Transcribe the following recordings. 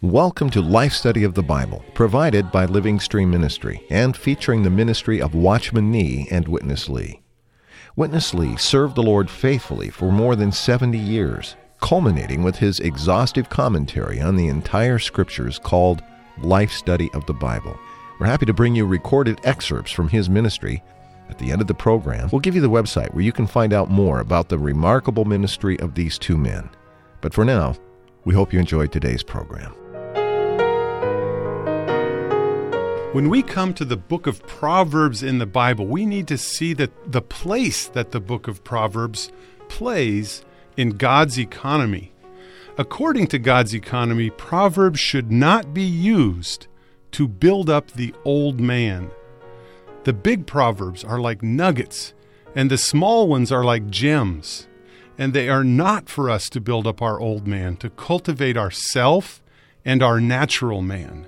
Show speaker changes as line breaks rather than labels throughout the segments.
Welcome to Life Study of the Bible, provided by Living Stream Ministry and featuring the ministry of Watchman Nee and Witness Lee. Witness Lee served the Lord faithfully for more than 70 years, culminating with his exhaustive commentary on the entire scriptures called Life Study of the Bible. We're happy to bring you recorded excerpts from his ministry. At the end of the program, we'll give you the website where you can find out more about the remarkable ministry of these two men. But for now, we hope you enjoyed today's program.
When we come to the book of Proverbs in the Bible, we need to see that the place that the book of Proverbs plays in God's economy. According to God's economy, Proverbs should not be used to build up the old man. The big Proverbs are like nuggets, and the small ones are like gems. And they are not for us to build up our old man, to cultivate our self and our natural man.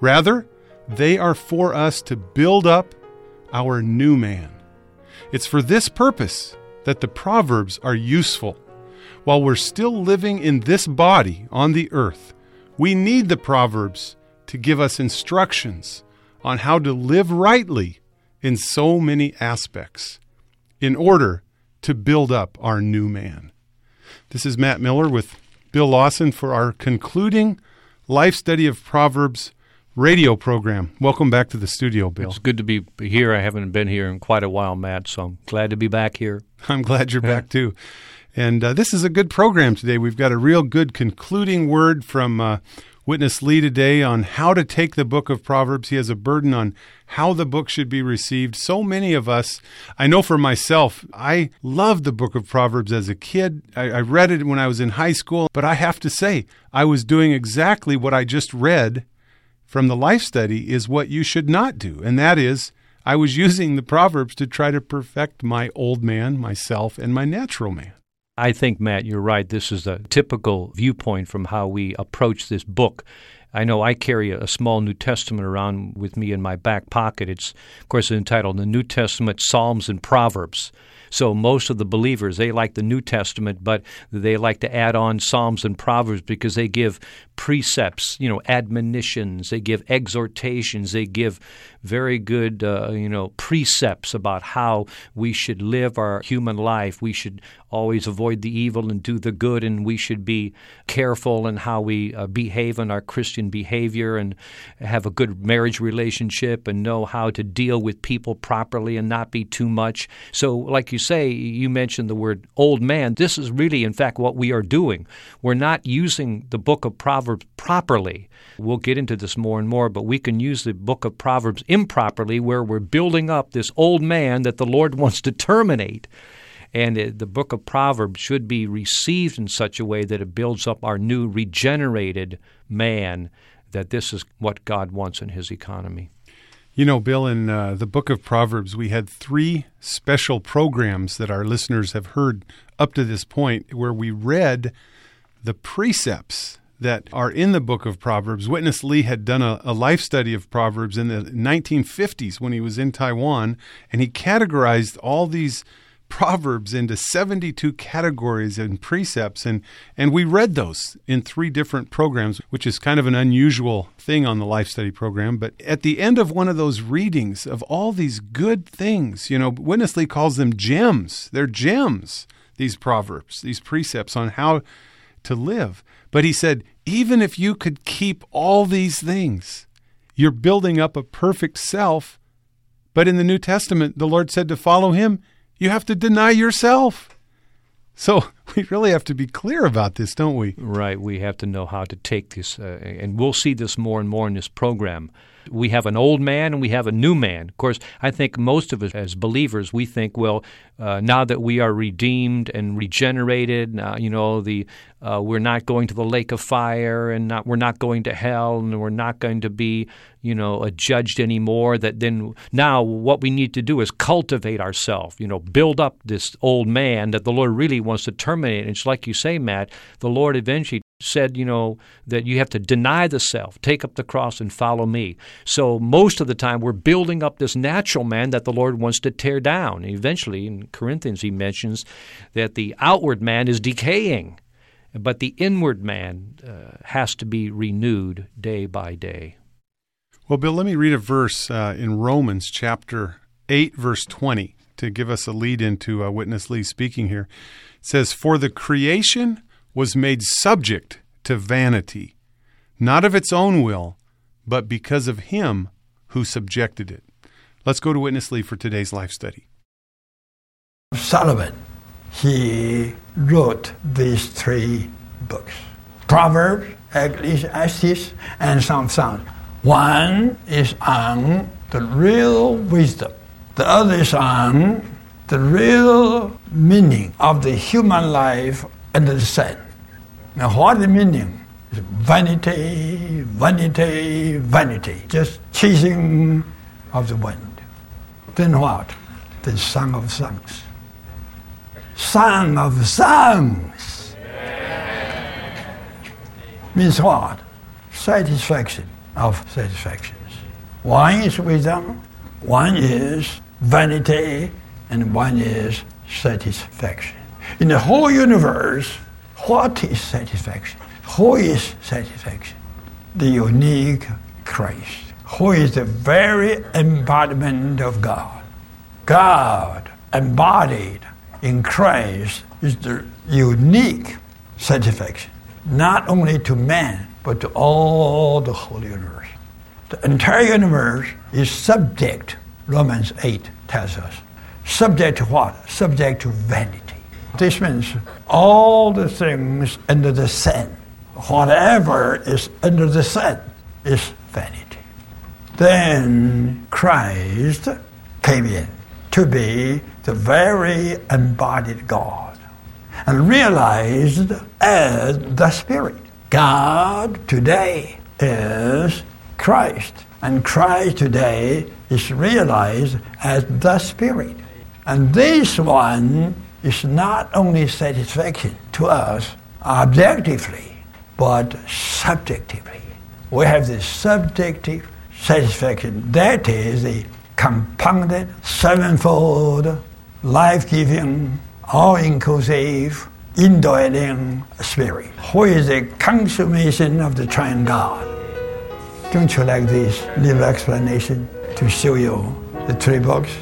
Rather, they are for us to build up our new man. It's for this purpose that the Proverbs are useful. While we're still living in this body on the earth, we need the Proverbs to give us instructions on how to live rightly in so many aspects in order to build up our new man. This is Matt Miller with Bill Lawson for our concluding life study of Proverbs radio program. Welcome back to the studio, Bill.
It's good to be here. I haven't been here in quite a while, Matt, so I'm glad to be back here.
I'm glad you're back too. And uh, this is a good program today. We've got a real good concluding word from uh, Witness Lee today on how to take the book of Proverbs. He has a burden on how the book should be received. So many of us, I know for myself, I loved the book of Proverbs as a kid. I, I read it when I was in high school, but I have to say, I was doing exactly what I just read from the life study is what you should not do. And that is, I was using the Proverbs to try to perfect my old man, myself, and my natural man.
I think, Matt, you're right. This is a typical viewpoint from how we approach this book. I know I carry a small New Testament around with me in my back pocket. It's, of course, entitled The New Testament Psalms and Proverbs. So most of the believers, they like the New Testament, but they like to add on Psalms and Proverbs because they give precepts, you know, admonitions, they give exhortations, they give very good, uh, you know, precepts about how we should live our human life. We should always avoid the evil and do the good, and we should be careful in how we uh, behave in our Christian behavior and have a good marriage relationship and know how to deal with people properly and not be too much. So, like you say, you mentioned the word old man. This is really, in fact, what we are doing. We're not using the book of Proverbs properly. We'll get into this more and more, but we can use the book of Proverbs improperly where we're building up this old man that the Lord wants to terminate. And the book of Proverbs should be received in such a way that it builds up our new regenerated man, that this is what God wants in his economy.
You know, Bill, in uh, the book of Proverbs, we had three special programs that our listeners have heard up to this point where we read the precepts that are in the book of Proverbs. Witness Lee had done a, a, life study of Proverbs in the 1950s when he was in Taiwan, and he categorized all these Proverbs into 72 categories and precepts, and, and we read those in three different programs, which is kind of an unusual thing on the life study program. But at the end of one of those readings of all these good things, you know, Witness Lee calls them gems. They're gems, these Proverbs, these precepts on how to live. But he said, even if you could keep all these things, you're building up a perfect self. But in the New Testament, the Lord said to follow him, you have to deny yourself. So we really have to be clear about this, don't we?
Right. We have to know how to take this, uh, and we'll see this more and more in this program. We have an old man and we have a new man. Of course, I think most of us as believers, we think, well, uh, now that we are redeemed and regenerated, now, you know, the uh, we're not going to the lake of fire, and not, we're not going to hell, and we're not going to be, you know, judged anymore. That then now what we need to do is cultivate ourselves, you know, build up this old man that the Lord really wants to terminate. And it's like you say, Matt, the Lord eventually said, you know, that you have to deny the self, take up the cross, and follow me. So most of the time, we're building up this natural man that the Lord wants to tear down. Eventually, in Corinthians, he mentions that the outward man is decaying, but the inward man uh, has to be renewed day by day.
Well, Bill, let me read a verse uh, in Romans chapter 8, verse 20, to give us a lead into uh, Witness Lee speaking here. It says, For the creation was made subject to vanity, not of its own will, but because of him who subjected it. Let's go to Witness Lee for today's life study.
Solomon, he wrote these three books Proverbs, Ecclesiastes, and of Songs. One is on the real wisdom, the other is on the real meaning of the human life under the sun. Now, what the meaning? Is vanity, vanity, vanity, just chasing of the wind. Then what? The Song of Songs. Song of Songs means what? Satisfaction of satisfactions. One is wisdom, one is vanity, and one is satisfaction. In the whole universe, what is satisfaction? Who is satisfaction? The unique Christ, who is the very embodiment of God. God embodied in Christ is the unique satisfaction, not only to man, but to all the whole universe. The entire universe is subject, Romans 8 tells us. Subject to what? Subject to vanity. This means all the things under the sun, whatever is under the sun, is vanity. Then Christ came in to be the very embodied God and realized as the Spirit. God today is Christ, and Christ today is realized as the Spirit. And this one is not only satisfaction to us objectively, but subjectively. We have this subjective satisfaction. That is the compounded, sevenfold, life giving, all inclusive, indwelling spirit, who is the consummation of the triune God. Don't you like this little explanation to show you the three books?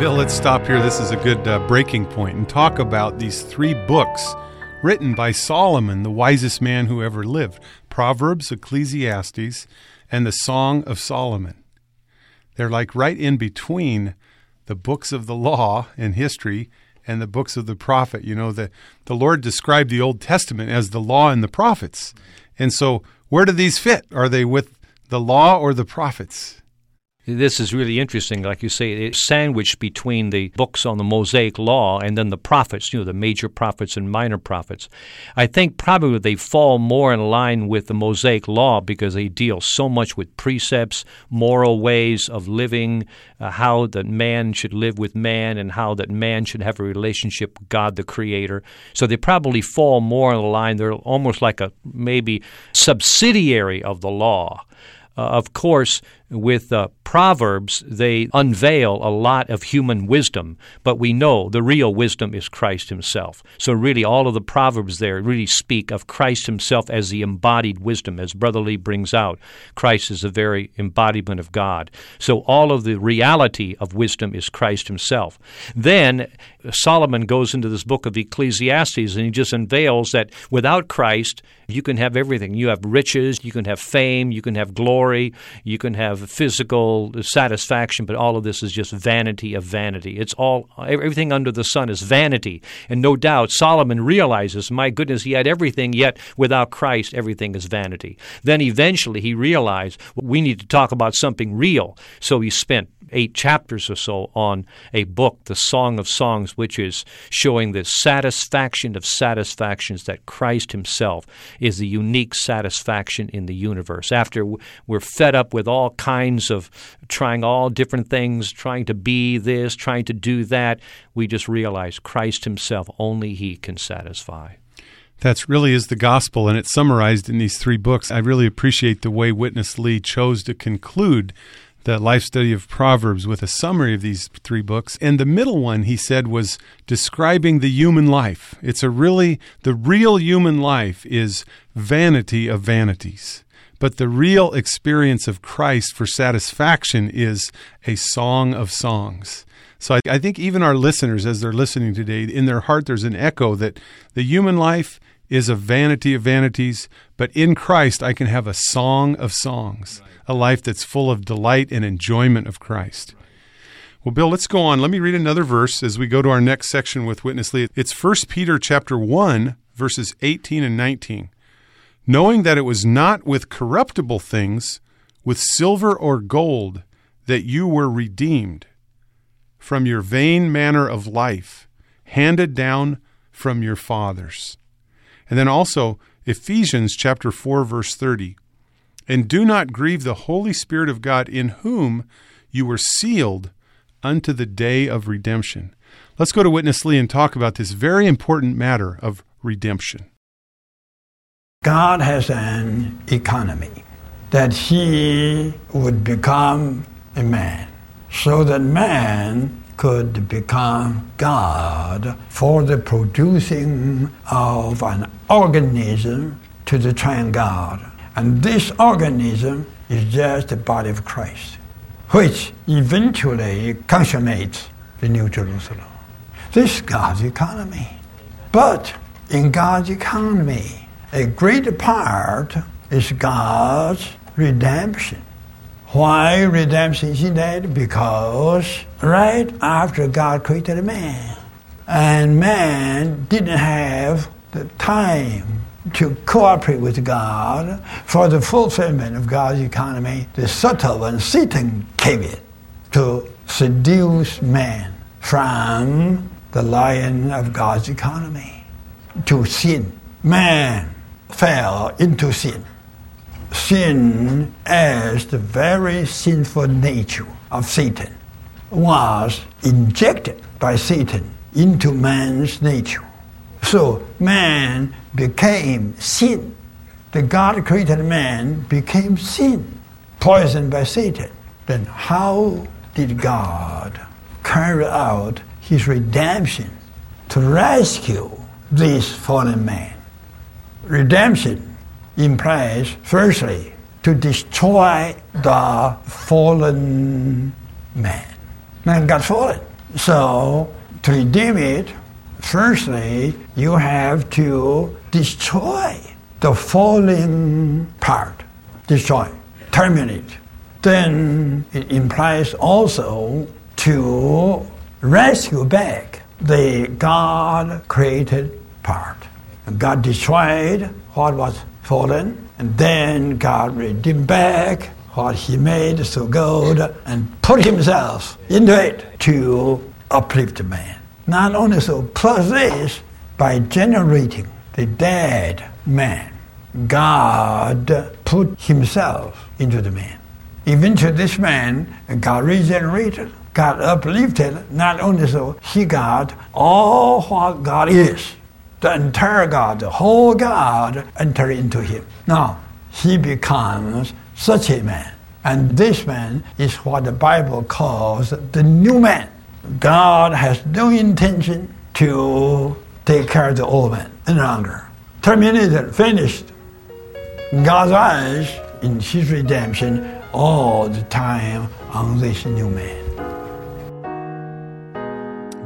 Bill, let's stop here. This is a good uh, breaking point and talk about these three books written by Solomon, the wisest man who ever lived Proverbs, Ecclesiastes, and the Song of Solomon. They're like right in between the books of the law and history and the books of the prophet. You know, the, the Lord described the Old Testament as the law and the prophets. And so, where do these fit? Are they with the law or the prophets?
This is really interesting. Like you say, it's sandwiched between the books on the Mosaic Law and then the prophets, you know, the major prophets and minor prophets. I think probably they fall more in line with the Mosaic Law because they deal so much with precepts, moral ways of living, uh, how that man should live with man, and how that man should have a relationship with God the Creator. So they probably fall more in line. They're almost like a maybe subsidiary of the law. Uh, of course, with uh, Proverbs, they unveil a lot of human wisdom, but we know the real wisdom is Christ Himself. So, really, all of the Proverbs there really speak of Christ Himself as the embodied wisdom, as Brother Lee brings out. Christ is the very embodiment of God. So, all of the reality of wisdom is Christ Himself. Then, Solomon goes into this book of Ecclesiastes and he just unveils that without Christ, you can have everything. You have riches, you can have fame, you can have glory, you can have physical satisfaction, but all of this is just vanity of vanity. It's all everything under the sun is vanity. And no doubt Solomon realizes, my goodness, he had everything, yet without Christ, everything is vanity. Then eventually he realized we need to talk about something real. So he spent eight chapters or so on a book, The Song of Songs, which is showing the satisfaction of satisfactions that Christ Himself is the unique satisfaction in the universe. After we're fed up with all kinds of trying all different things, trying to be this, trying to do that. We just realize Christ Himself, only He can satisfy.
That's really is the gospel, and it's summarized in these three books. I really appreciate the way Witness Lee chose to conclude the life study of Proverbs with a summary of these three books. And the middle one, he said, was describing the human life. It's a really, the real human life is vanity of vanities. But the real experience of Christ for satisfaction is a song of songs. So I, I, think even our listeners, as they're listening today, in their heart there's an echo that the human life is a vanity of vanities, but in Christ I can have a song of songs a life that's full of delight and enjoyment of Christ. Well, Bill, let's go on. Let me read another verse as we go to our next section with Witness Lee. It's 1 Peter chapter 1, verses 18 and 19. Knowing that it was not with corruptible things, with silver or gold, that you were redeemed from your vain manner of life, handed down from your fathers. And then also Ephesians chapter 4 verse 30. And do not grieve the Holy Spirit of God, in whom you were sealed unto the day of redemption. Let's go to Witness Lee and talk about this very important matter of redemption.
God has an economy that he would become a man so that man could become God for the producing of an organism to the triune God. And this organism is just the body of Christ, which eventually consummates the New Jerusalem. This is God's economy. But in God's economy, a great part is God's redemption. Why redemption is needed? Because right after God created man, and man didn't have the time to cooperate with God for the fulfillment of God's economy, the subtle one, Satan came in to seduce man from the lion of God's economy to sin. Man fell into sin. Sin, as the very sinful nature of Satan, was injected by Satan into man's nature. So man became sin. The God created man became sin, poisoned by Satan. Then how did God carry out his redemption to rescue this fallen man? Redemption implies, firstly, to destroy the fallen man. Man got fallen. So, to redeem it, firstly, you have to destroy the fallen part, destroy, terminate. Then it implies also to rescue back the God created part. God destroyed what was fallen, and then God redeemed back what He made so good and put Himself into it to uplift man. Not only so, plus this, by generating the dead man, God put himself into the man. Eventually, this man got regenerated, got uplifted. Not only so, he got all what God is. The entire God, the whole God enter into him. Now, he becomes such a man. And this man is what the Bible calls the new man. God has no intention to take care of the old man any longer. Terminated, finished. In God's eyes, in His redemption, all the time on this new man.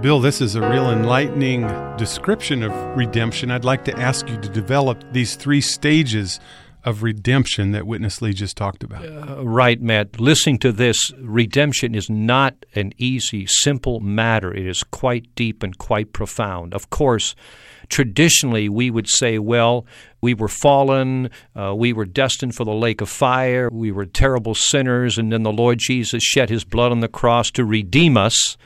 Bill, this is a real enlightening description of redemption. I'd like to ask you to develop these three stages of redemption that Witness Lee just talked about.
Uh, right, Matt. Listening to this, redemption is not an easy, simple matter. It is quite deep and quite profound. Of course, traditionally we would say, well, we were fallen, uh, we were destined for the lake of fire, we were terrible sinners, and then the Lord Jesus shed his blood on the cross to redeem us.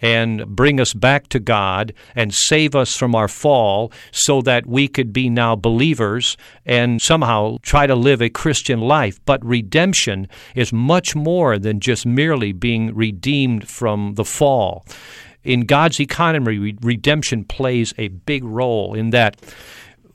And bring us back to God and save us from our fall so that we could be now believers and somehow try to live a Christian life. But redemption is much more than just merely being redeemed from the fall. In God's economy, redemption plays a big role in that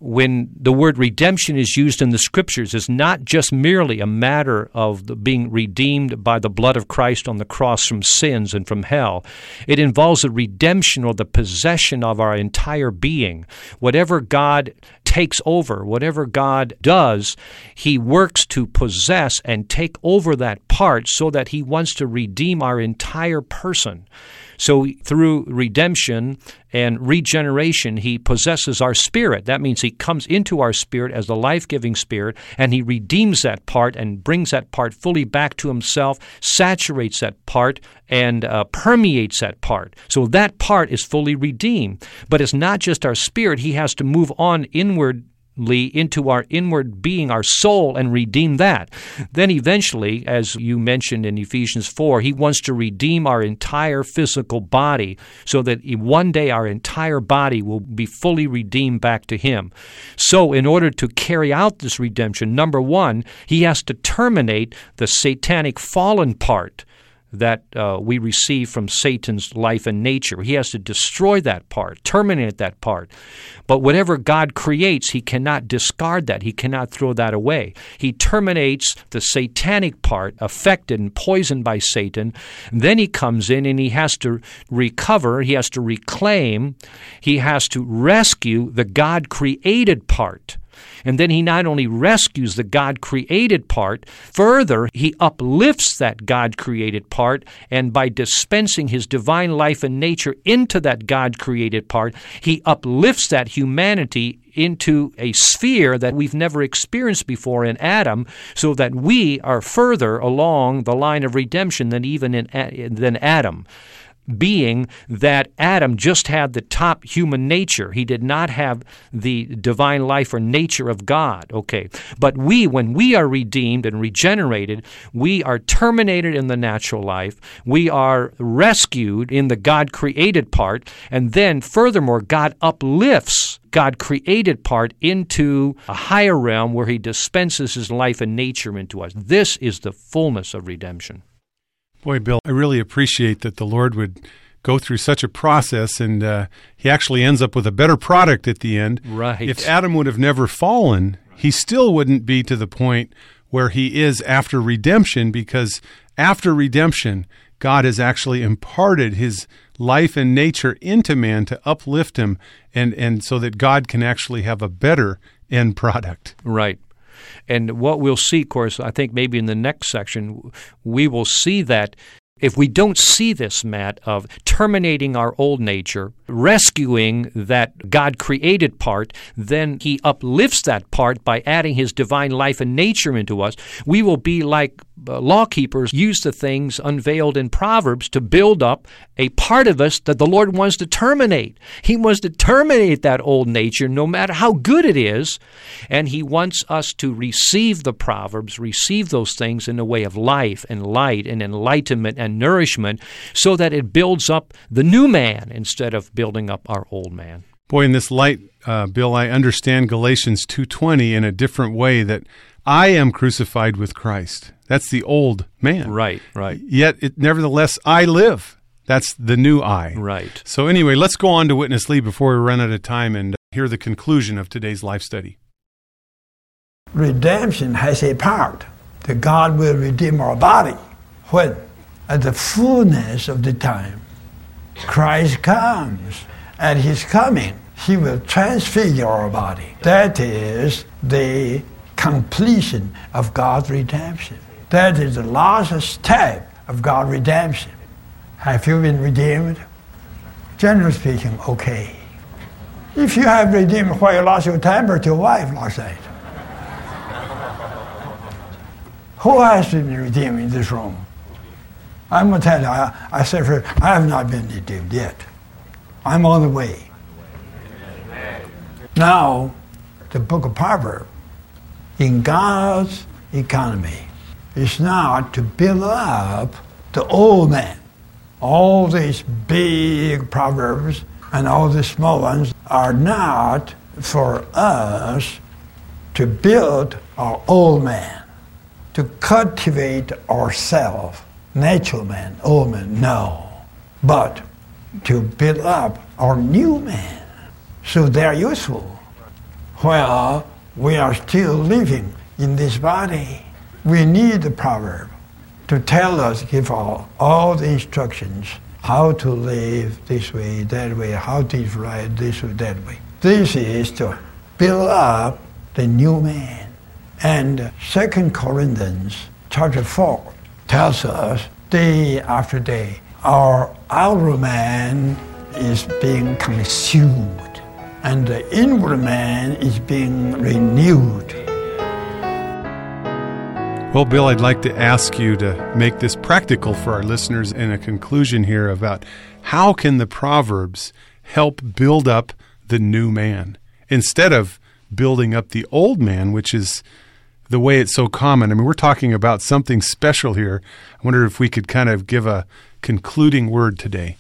when the word redemption is used in the scriptures is not just merely a matter of being redeemed by the blood of Christ on the cross from sins and from hell. It involves the redemption or the possession of our entire being. Whatever God takes over, whatever God does, He works to possess and take over that part so that He wants to redeem our entire person. So through redemption and regeneration, he possesses our spirit. That means he comes into our spirit as the life giving spirit, and he redeems that part and brings that part fully back to himself, saturates that part, and uh, permeates that part. So that part is fully redeemed. But it's not just our spirit, he has to move on inward into our inward being, our soul, and redeem that. Then eventually, as you mentioned in Ephesians 4, he wants to redeem our entire physical body so that one day our entire body will be fully redeemed back to him. So, in order to carry out this redemption, number one, he has to terminate the satanic fallen part that uh, we receive from Satan's life and nature. He has to destroy that part, terminate that part. But whatever God creates, he cannot discard that. He cannot throw that away. He terminates the satanic part, affected and poisoned by Satan. Then he comes in and he has to recover, he has to reclaim, he has to rescue the God created part. And then he not only rescues the God created part, further, he uplifts that God created part, and by dispensing his divine life and nature into that God created part, he uplifts that humanity into a sphere that we've never experienced before in Adam, so that we are further along the line of redemption than even in, than Adam being that Adam just had the top human nature. He did not have the divine life or nature of God. Okay. But we, when we are redeemed and regenerated, we are terminated in the natural life. We are rescued in the God created part. And then, furthermore, God uplifts God created part into a higher realm where He dispenses His life and nature into us. This is the fullness of redemption.
Boy, Bill, I really appreciate that the Lord would go through such a process and uh, he actually ends up with a better product at the end.
Right.
If Adam would have never fallen, he still wouldn't be to the point where he is after redemption because after redemption, God has actually imparted his life and nature into man to uplift him and, and so that God can actually have a better end product.
Right. And what we'll see, of course, I think maybe in the next section, we will see that if we don't see this, Matt, of terminating our old nature, rescuing that God created part, then He uplifts that part by adding His divine life and nature into us. We will be like uh, law keepers use the things unveiled in Proverbs to build up a part of us that the Lord wants to terminate. He wants to terminate that old nature no matter how good it is. And He wants us to receive the Proverbs, receive those things in a way of life and light and enlightenment and nourishment so that it builds up the new man instead of building up our old man.
Boy, in this light, uh, Bill, I understand Galatians 2.20 in a different way that I am crucified with Christ. That's the old man.
Right, right.
Yet, it, nevertheless, I live. That's the new I.
Right.
So, anyway, let's go on to Witness Lee before we run out of time and uh, hear the conclusion of today's life study.
Redemption has a part that God will redeem our body when, at the fullness of the time, Christ comes. At his coming, he will transfigure our body. That is the completion of God's redemption. That is the last step of God's redemption. Have you been redeemed? Generally speaking, okay. If you have redeemed why you lost your temper to your wife last night, who has been redeemed in this room? I'm going to tell you, I, I said, for, I have not been redeemed yet. I'm on the way. Now, the book of Proverbs in God's economy is not to build up the old man all these big proverbs and all the small ones are not for us to build our old man, to cultivate ourselves, natural man, old man, no, but to build up our new man. So they are useful. While we are still living in this body, we need the proverb to tell us, give all, all the instructions how to live this way, that way, how to right this way, that way. This is to build up the new man. And Second Corinthians chapter 4 tells us day after day, our outer man is being consumed and the inward man is being renewed.
Well, Bill, I'd like to ask you to make this practical for our listeners in a conclusion here about how can the Proverbs help build up the new man instead of building up the old man, which is the way it's so common. I mean, we're talking about something special here. I wonder if we could kind of give a concluding word today.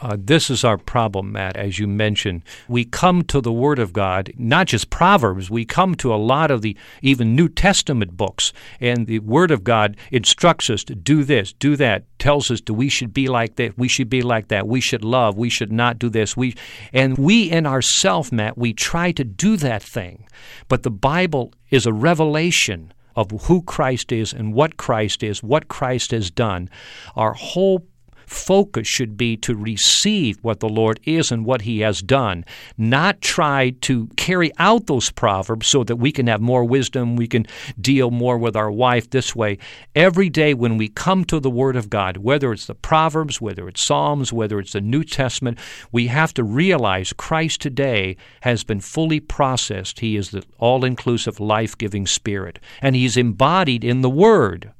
Uh, this is our problem, Matt, as you mentioned. We come to the Word of God, not just Proverbs, we come to a lot of the even New Testament books, and the Word of God instructs us to do this, do that, tells us that we should be like that, we should be like that, we should love, we should not do this. We and we in ourself, Matt, we try to do that thing. But the Bible is a revelation of who Christ is and what Christ is, what Christ has done. Our whole focus should be to receive what the Lord is and what He has done, not try to carry out those proverbs so that we can have more wisdom, we can deal more with our wife this way. Every day when we come to the Word of God, whether it's the Proverbs, whether it's Psalms, whether it's the New Testament, we have to realize Christ today has been fully processed. He is the all inclusive, life giving Spirit, and He's embodied in the Word.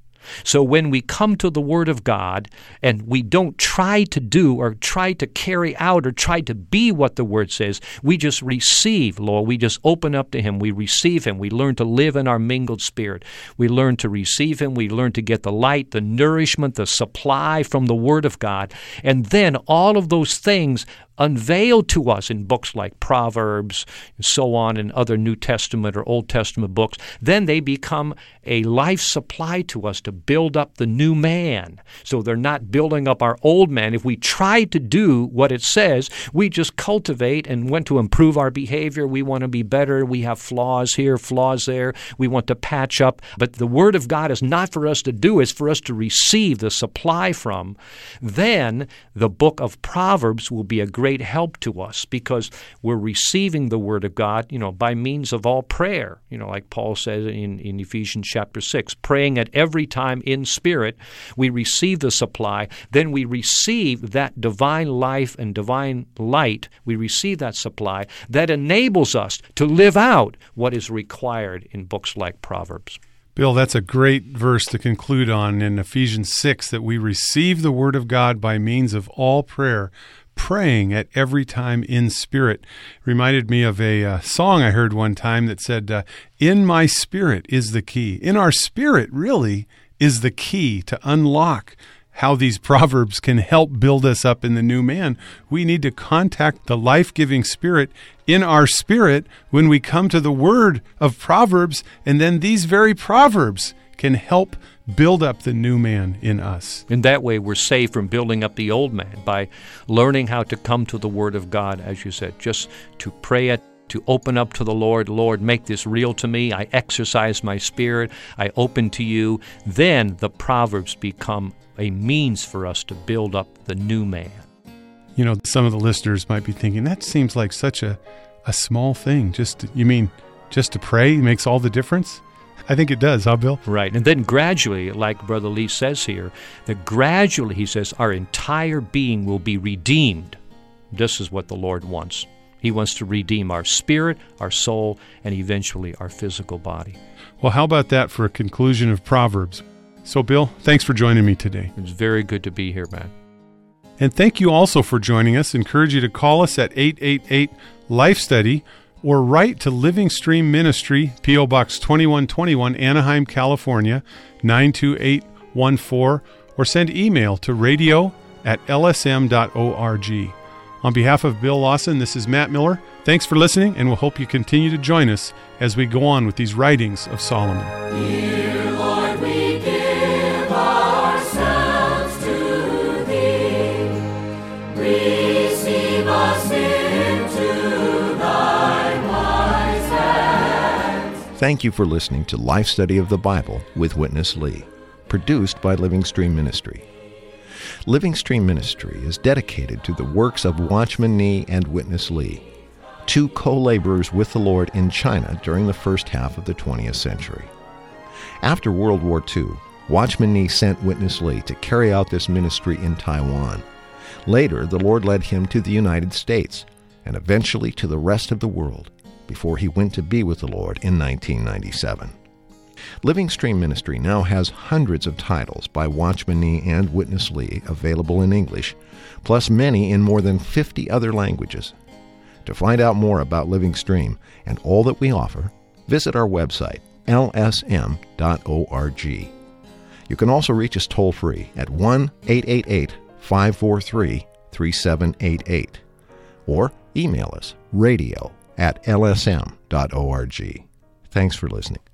So when we come to the Word of God and we don't try to do or try to carry out or try to be what the Word says, we just receive, Lord. We just open up to Him. We receive Him. We learn to live in our mingled spirit. We learn to receive Him. We learn to get the light, the nourishment, the supply from the Word of God. And then all of those things unveiled to us in books like Proverbs and so on and other New Testament or Old Testament books, then they become a life supply to us to build up the new man. So they're not building up our old man. If we try to do what it says, we just cultivate and want to improve our behavior. We want to be better. We have flaws here, flaws there. We want to patch up. But the Word of God is not for us to do, it's for us to receive the supply from. Then the book of Proverbs will be a great help to us because we're receiving the Word of God, you know, by means of all prayer. You know, like Paul says in, in Ephesians chapter 6, praying at every time in spirit, we receive the supply, then we receive that divine life and divine light, we receive that supply that enables us to live out what is required in books like Proverbs.
Bill, that's a great verse to conclude on in Ephesians 6 that we receive the Word of God by means of all prayer praying at every time in spirit. Reminded me of a uh, song I heard one time that said, uh, In my spirit is the key. In our spirit, really, is the key to unlock how these proverbs can help build us up in the new man. We need to contact the life giving spirit in our spirit when we come to the word of Proverbs, and then these very proverbs can help build up the new man in us.
In that way, we're saved from building up the old man by learning how to come to the Word of God, as you said, just to pray it. To open up to the Lord, Lord, make this real to me. I exercise my spirit. I open to you. Then the Proverbs become a means for us to build up the new man.
You know, some of the listeners might be thinking, that seems like such a, a small thing. Just, you mean, just to pray makes all the difference? I think it does, huh, Bill?
Right. And then gradually, like Brother Lee says here, that gradually, he says, our entire being will be redeemed. This is what the Lord wants. He wants to redeem our spirit, our soul, and eventually our physical body.
Well, how about that for a conclusion of Proverbs? So, Bill, thanks for joining me today.
It's very good to be here, Matt.
And thank you also for joining us. Encourage you to call us at 888 Life Study or write to Living Stream Ministry, P.O. Box 2121, Anaheim, California, 92814, or send email to radio at lsm.org. On behalf of Bill Lawson, this is Matt Miller. Thanks for listening, and we'll hope you continue to join us as we go on with these writings of Solomon.
Thank you for listening to Life Study of the Bible with Witness Lee, produced by Living Stream Ministry. Living Stream Ministry is dedicated to the works of Watchman Nee and Witness Lee, two co laborers with the Lord in China during the first half of the 20th century. After World War II, Watchman Nee sent Witness Lee to carry out this ministry in Taiwan. Later, the Lord led him to the United States and eventually to the rest of the world before he went to be with the Lord in 1997. Living Stream Ministry now has hundreds of titles by Watchman Nee and Witness Lee available in English, plus many in more than 50 other languages. To find out more about Living Stream and all that we offer, visit our website, lsm.org. You can also reach us toll free at 1 888 543 3788 or email us radio at lsm.org. Thanks for listening.